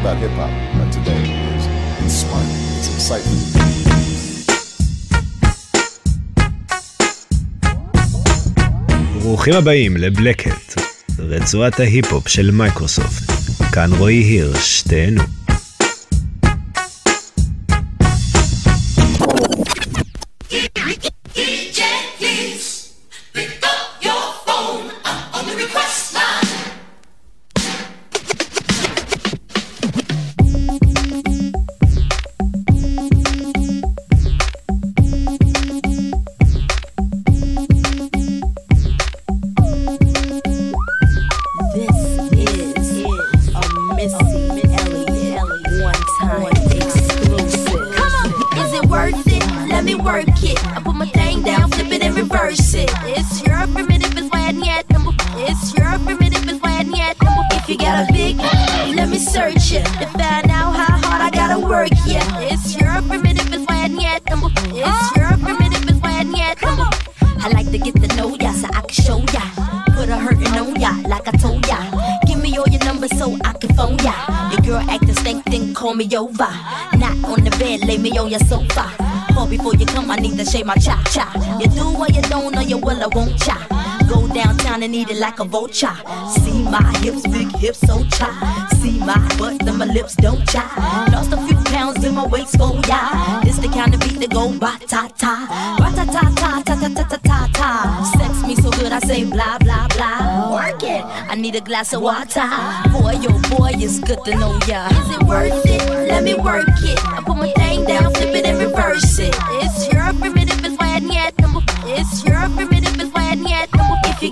about hip hop uh, today is it's smart, it's exciting. ברוכים הבאים לבלקט, רצועת ההיפ-הופ של מייקרוסופט. כאן רועי הירש, תהנו. It's your primitive is why I need number. If you got a big, let me search it to find out how hard I gotta work. Yeah, it's your primitive is need number. It's your primitive is need number. I like to get to know ya so I can show ya. Put a hurtin' on ya like I told ya. Give me all your numbers so I can phone ya. Your girl acting stank, then call me over. Not on the bed, lay me on your sofa. Call before you come, I need to shave my cha cha. You do what you don't, or you will, I won't cha. Go downtown and eat it like a vulture. See my hips, big hips, so cha. See my butt, then my lips don't cha. Lost a few pounds in my waist, oh for ya. This the kind of beat that go ba ta ta, ba ta ta ta ta ta ta ta ta ta. Sex me so good, I say blah blah blah. Work it, I need a glass of water. Boy, oh boy, it's good to know ya. Is it worth it? Let me work it. I put my thing down, flip it and reverse it. It's your primitive,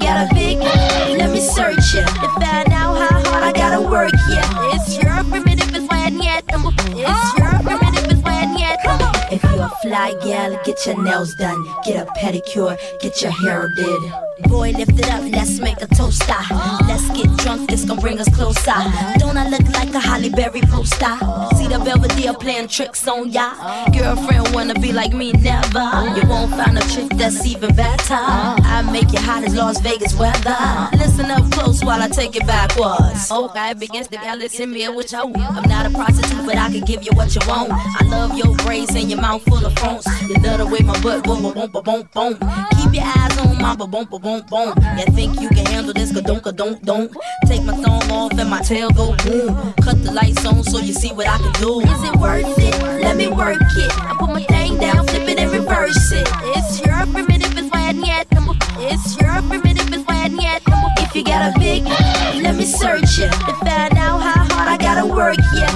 got a big, let me search it to find out how hard I gotta work. Yeah, it's your primitive, is why I. It's your primitive, is why I. If you're a fly gal, get your nails done, get a pedicure, get your hair did. Boy, lift it up, let's make a toaster. Ah. Let's get drunk, this gon' bring us closer. Don't I look like a Halle Berry poster? See the Belvedere playing tricks on ya. Girlfriend wanna be like me, never. You won't find a chick that's even better. I make you hot as Las Vegas weather. Listen up close while I take it backwards. Okay, begins the in me, I want. I'm not a prostitute, but I can give you what you want. I love your braids and your mouth full of phones. You love the way my butt boom, boom, boom, boom, boom. Keep your eyes on my boom, boom, boom, boom. You think you can handle this? Ka don't, don't, don't. Take my thumb off and my tail go boom. Cut the lights on so you see what I can do. Is it worth it? Let me work it. I put my thing down, flip it and reverse it. It's your primitive, is why number. It's your primitive, is why number. If you got a big, let me search it to find out how hard I gotta work. Yeah,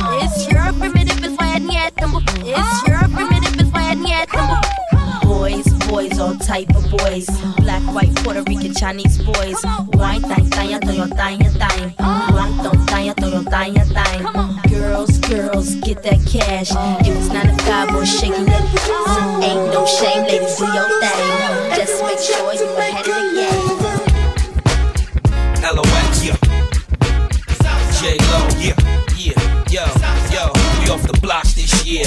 Boys, boys, all type of boys. Black, white, Puerto Rican, Chinese boys. White, thang, thang, thang, thang, thang. Wine, thang, thang, thang, thang, thang. Girls, girls, get that cash. If it's 95, boy, shaking it. Ain't no shame, ladies, do your thing. Just make sure you ahead of the game. LOX, yeah. J Lo, yeah, yeah, yo, yo. We off the block this year.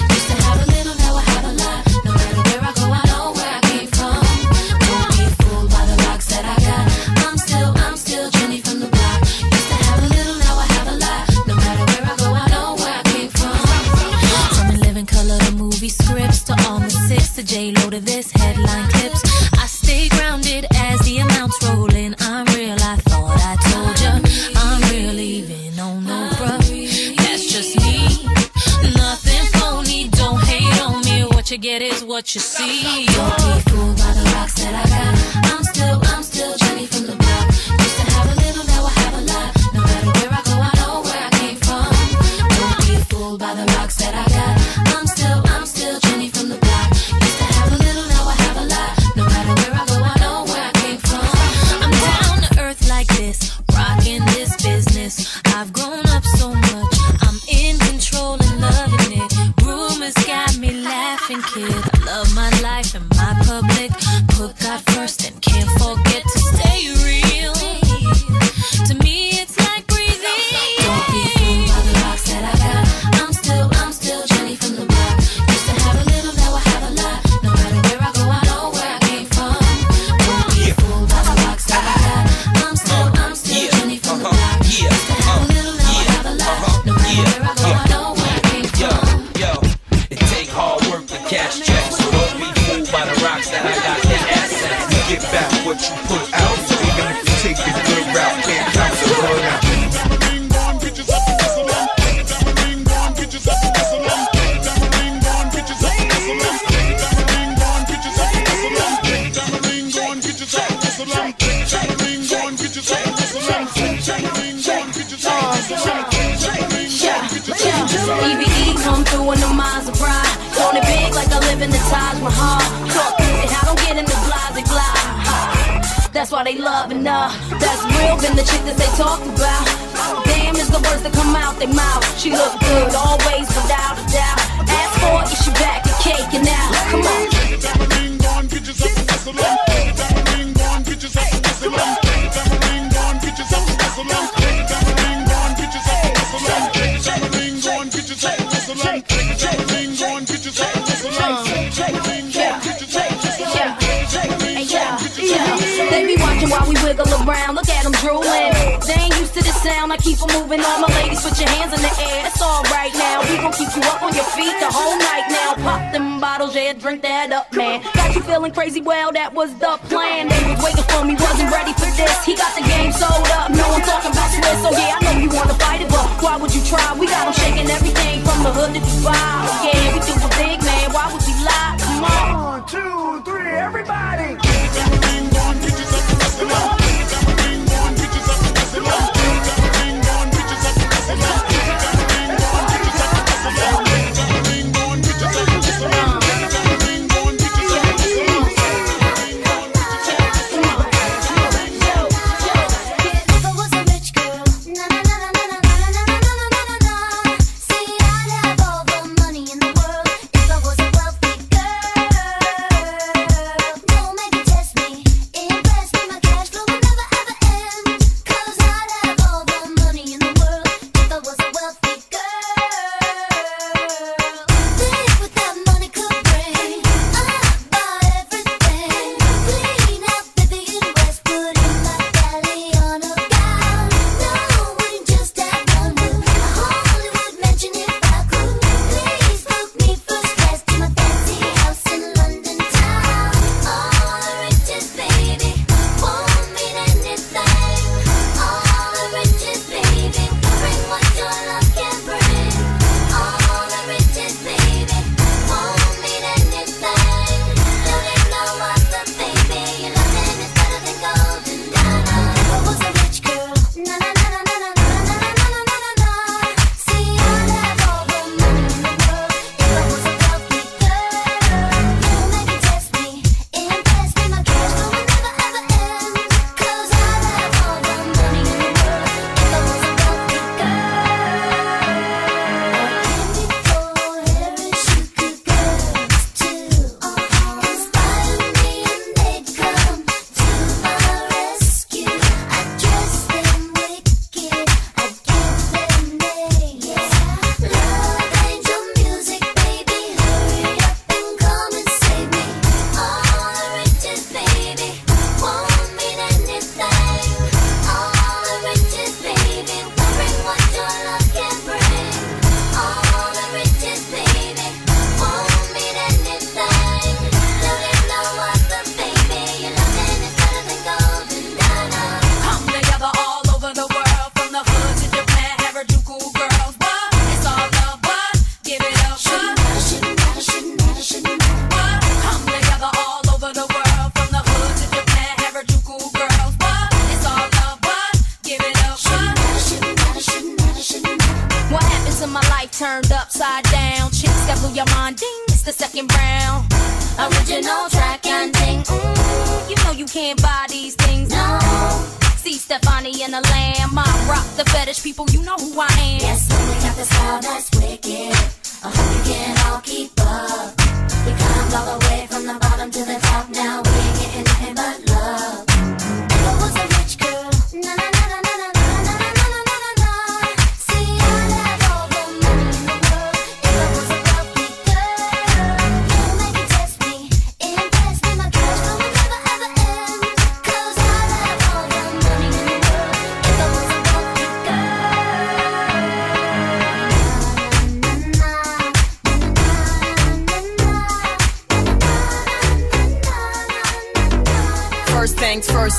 To J Lo to this headline clips. I stay grounded as the amounts roll in. I'm real. I thought I told ya. I'm real, even on no bruh. That's just me. Nothing phony. Don't hate on me. What you get is what you see. Don't be fooled by the rocks that I got. I'm still, I'm still Jenny from the block. Used to have a little, now I have a lot. No matter where I go, I know where I came from. Don't be fooled by the rocks that I got. living the Taj Mahal. Talk it, I don't get in the blase glide. That's why they loving her. Uh, that's real, than the chick that they talk about. Damn, is the words that come out their mouth. She look good, always without a doubt. Ask for it, she back a cake. and now. Come on. while we wiggle around. Look at them drooling. They ain't used to the sound. I keep them moving. All my ladies, put your hands in the air. It's all right now. We gon' keep you up on your feet the whole night now. Pop them bottles, yeah, drink that up, man. Got you feeling crazy? Well, that was the plan. They was waiting for me, wasn't ready for this. He got the game sold up. No, I'm talking about Swiss. So yeah, I know you wanna fight it, but why would you try? We got them shaking everything from the hood to Dubai. Yeah, we do a big man. Why would we lie? Come on. One, two, three, everybody.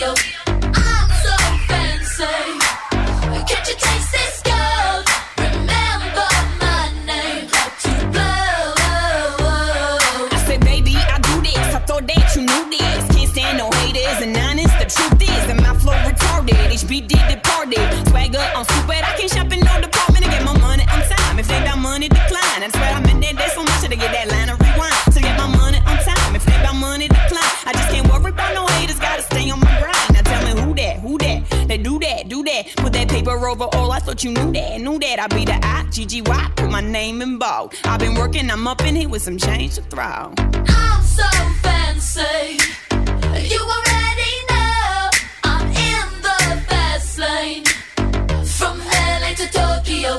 To I be the I, G-G-Y. Put my name in bold. I've been working. I'm up in here with some change to throw. I'm so fancy. You already know I'm in the fast lane. From LA to Tokyo.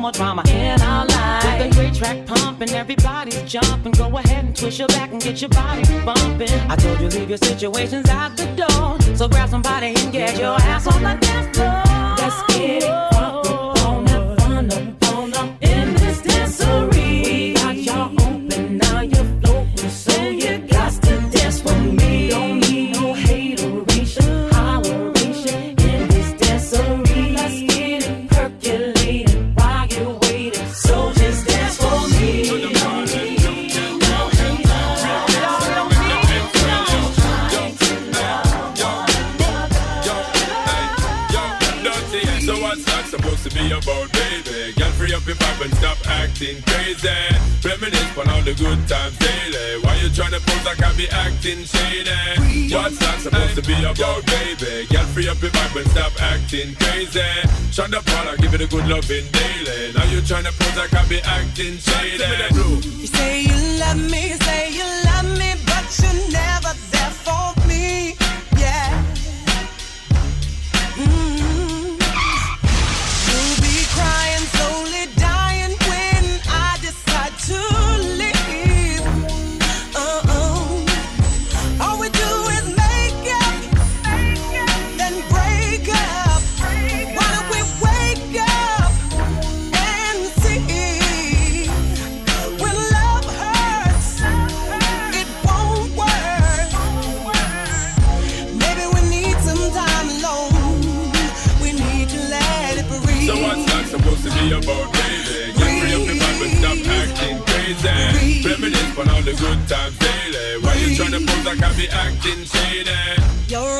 More drama in our lives. With the great track pumping, everybody's jumping. Go ahead and twist your back and get your body bumping. I told you leave your situations out the door. So grab somebody and get your ass on the dance floor. Let's get it acting crazy. Reminisce on all the good times daily. Why you tryna pose like I be acting shady? What's that supposed to be about, baby? Girl, free up your vibe and stop acting crazy. Shonda Paula, give it a good loving daily. Now you tryna pose like I be acting shady. You say you love me, say you love me, Why you tryna pose like I be acting shady? You're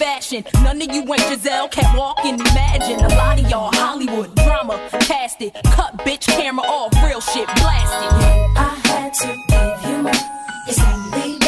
fashion. None of you ain't Giselle, can't walk and imagine. A lot of y'all Hollywood drama, cast it, cut bitch camera off, real shit Blast. I had to give you my, it's only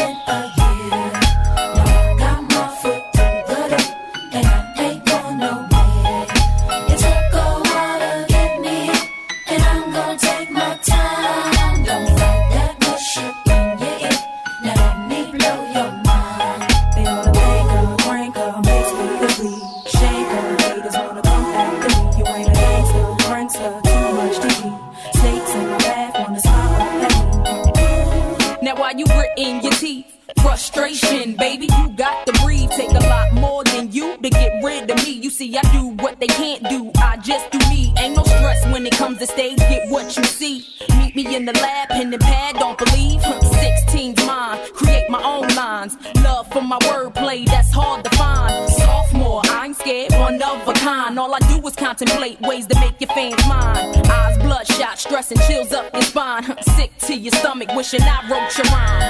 Calculate ways to make your fans mine. Eyes bloodshot, stressing chills up your spine. Sick to your stomach, wishing I wrote your mind.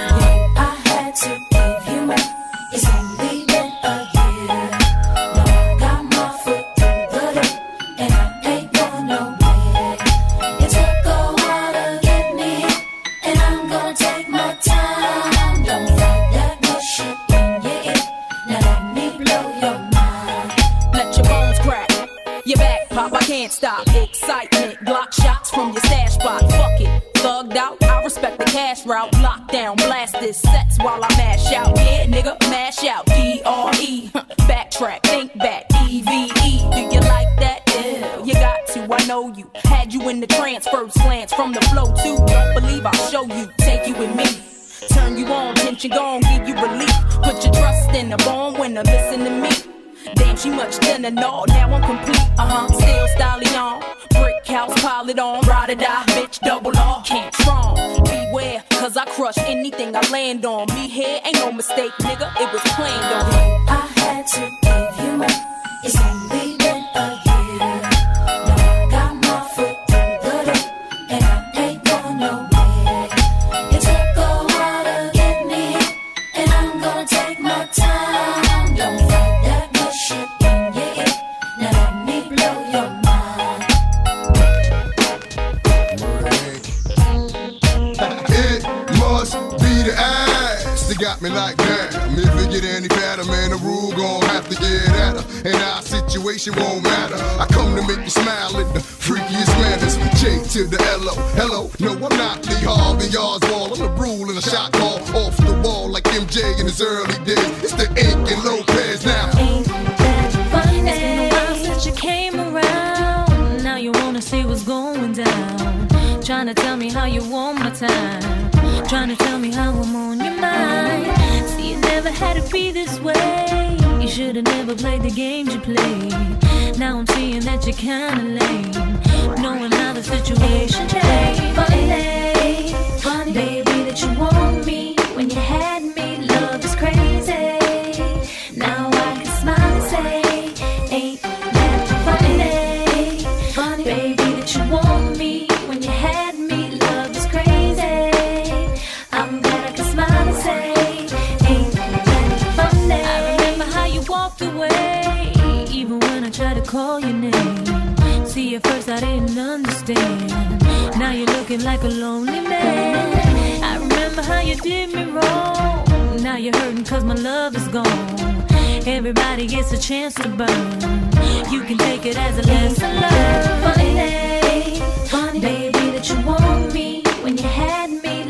this way. You should've never played the games you played. Now I'm seeing that you're kinda lame. Knowing how the situation changed. Funny, funny, baby, that you want me when you had me. At first I didn't understand. Now you're looking like a lonely man. I remember how you did me wrong. Now you're hurting cause my love is gone. Everybody gets a chance to burn. You can take it as a lesson learned. Funny, funny, baby, that you want me when you had me.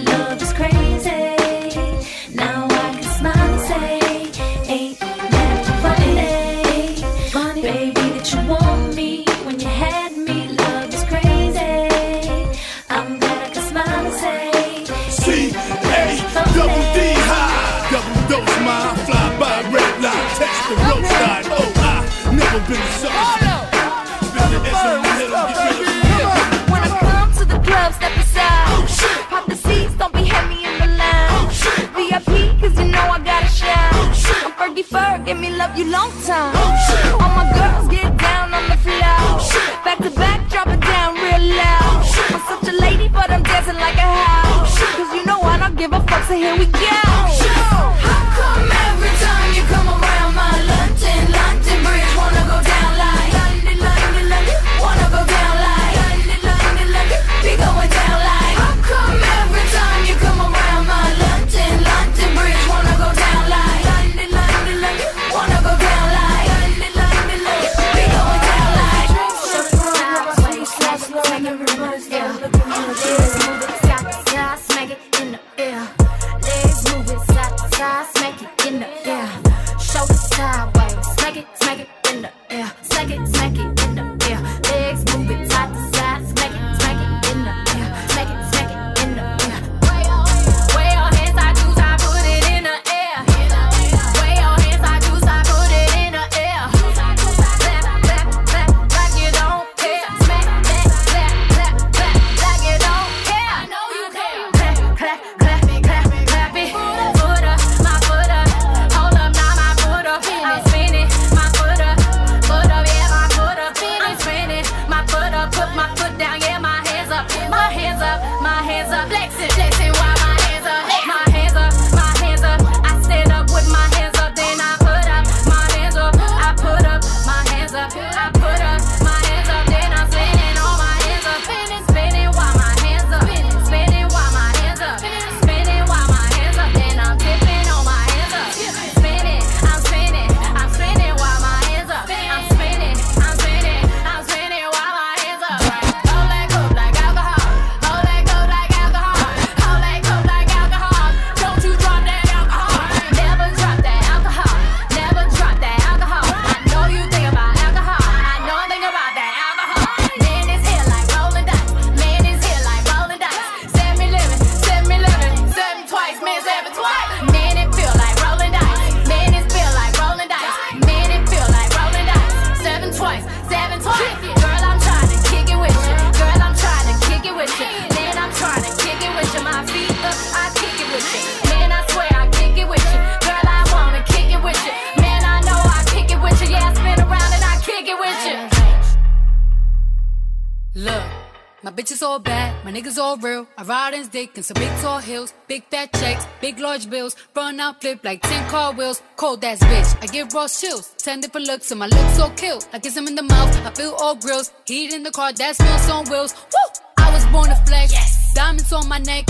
My bitches all bad, my niggas all real. I ride in dick in some big tall hills, big fat checks, big large bills. Run out, flip like 10 car wheels. Cold ass bitch, I give raw chills. 10 different looks, and my lips so kill. I kiss him in the mouth, I feel all grills. Heat in the car, that smells on wheels. Woo! I was born to flex. Yes. Diamonds on my neck.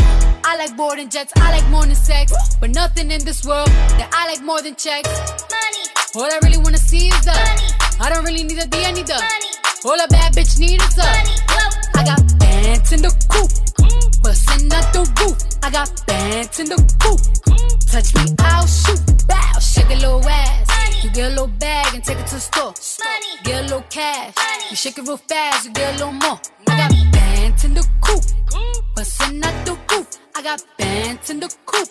I like boarding jets, I like than sex. But nothing in this world that I like more than checks. Money. All I really wanna see is the money. I don't really need a D, I need the money. All a bad bitch need is the money. I got bands in the coop, bustin' out the roof. I got bands in the coop. Touch me, I'll shoot. Bow, shake a little ass. You get a little bag and take it to the store. Get a little cash. You shake it real fast, you get a little more. I got bands in the coop, bustin' out the roof. I got bands in the coop,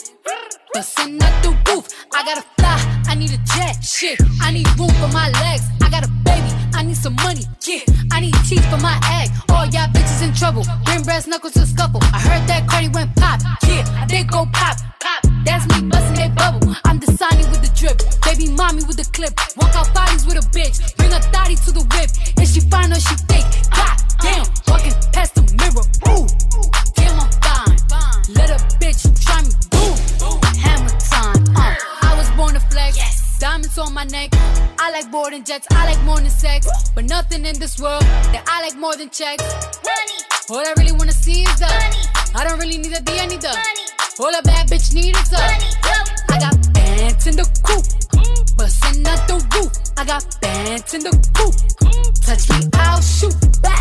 bustin' out the roof. I gotta fly, I need a jet. Shit, I need room for my legs. I got a baby, I need some money. Yeah, I need teeth for my egg. All y'all bitches in trouble. Bring brass knuckles to scuffle. I heard that Cardi went pop. Yeah, they go pop. Pop. That's me busting that bubble. I'm the Sonny with the drip. Baby mommy with the clip. Walk out bodies with a bitch. Bring a thotty to the whip. Is she fine or she thick? God damn, walking past the mirror. Ooh, damn, I'm fine. Let a bitch try me. Boom, hammer time. Uh, I was born to flex. Diamonds on my neck. I like than jets, I like more than sex. But nothing in this world that I like more than checks. Money. All I really wanna see is the money. I don't really need a D, I need the money. All a bad bitch need is the money. I got bands in the coop, bustin' out the roof. I got bands in the coop. Touch me, I'll shoot. Bow,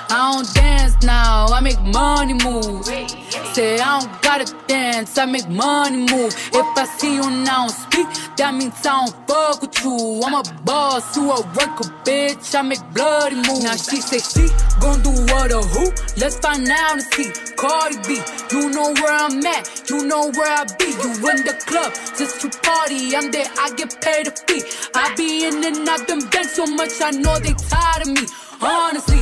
I don't dance now, I make money move. Say I don't gotta dance, I make money move. If I see you now speak, that means I don't fuck with you. I'm a boss, you a worker, bitch. I make bloody moves. Now she say she gon' do what or who? Let's find out and see. Cardi B, you know where I'm at, you know where I be. You in the club just to party. I'm there, I get paid a fee. I be in and out them banks so much, I know they tired of me. Honestly,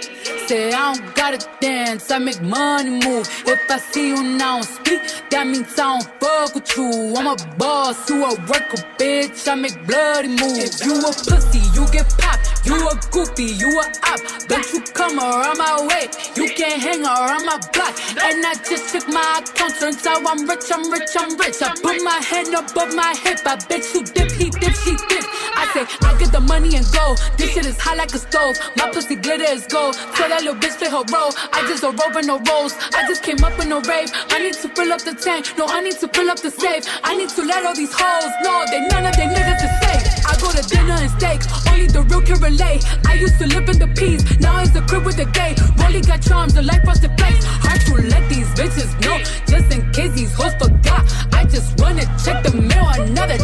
Say I don't gotta dance, I make money move. If I see you now speak, that means I don't fuck with you. I'm a boss, you a worker, bitch. I make bloody moves. If you a pussy, you get popped. You a goofy, you a op. Don't you come around my way. You can't hang around my block. And I just check my account, turns out I'm rich, I'm rich, I'm rich. I put my hand above my hip. I bet you dip, he dip, she dip. I say, I get the money and go. This shit is hot like a stove. My pussy glitter is gold. Tell that little bitch play her role. I just rope and no rolls. I just came up in a rave. I need to fill up the tank. No, I need to fill up the safe. I need to let all these hoes know they none of they niggas is safe. I go to dinner and steak. Only the real can relate. I used to live in the peace. Now it's a crib with a gay. Rolly got charms, the life frosted face. Hard to let these bitches know. Just in case these hoes forgot. I just wanna check the mail. Another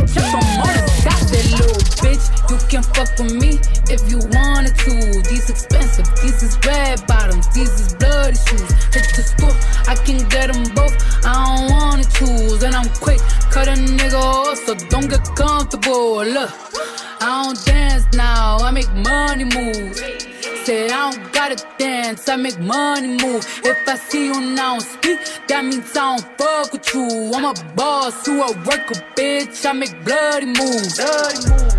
comfortable. Look, I don't dance now, I make money move. Say I don't gotta dance, I make money move. If I see you now speak, that means I don't fuck with you. I'm a boss, you a worker, bitch. I make bloody moves. Bloody moves.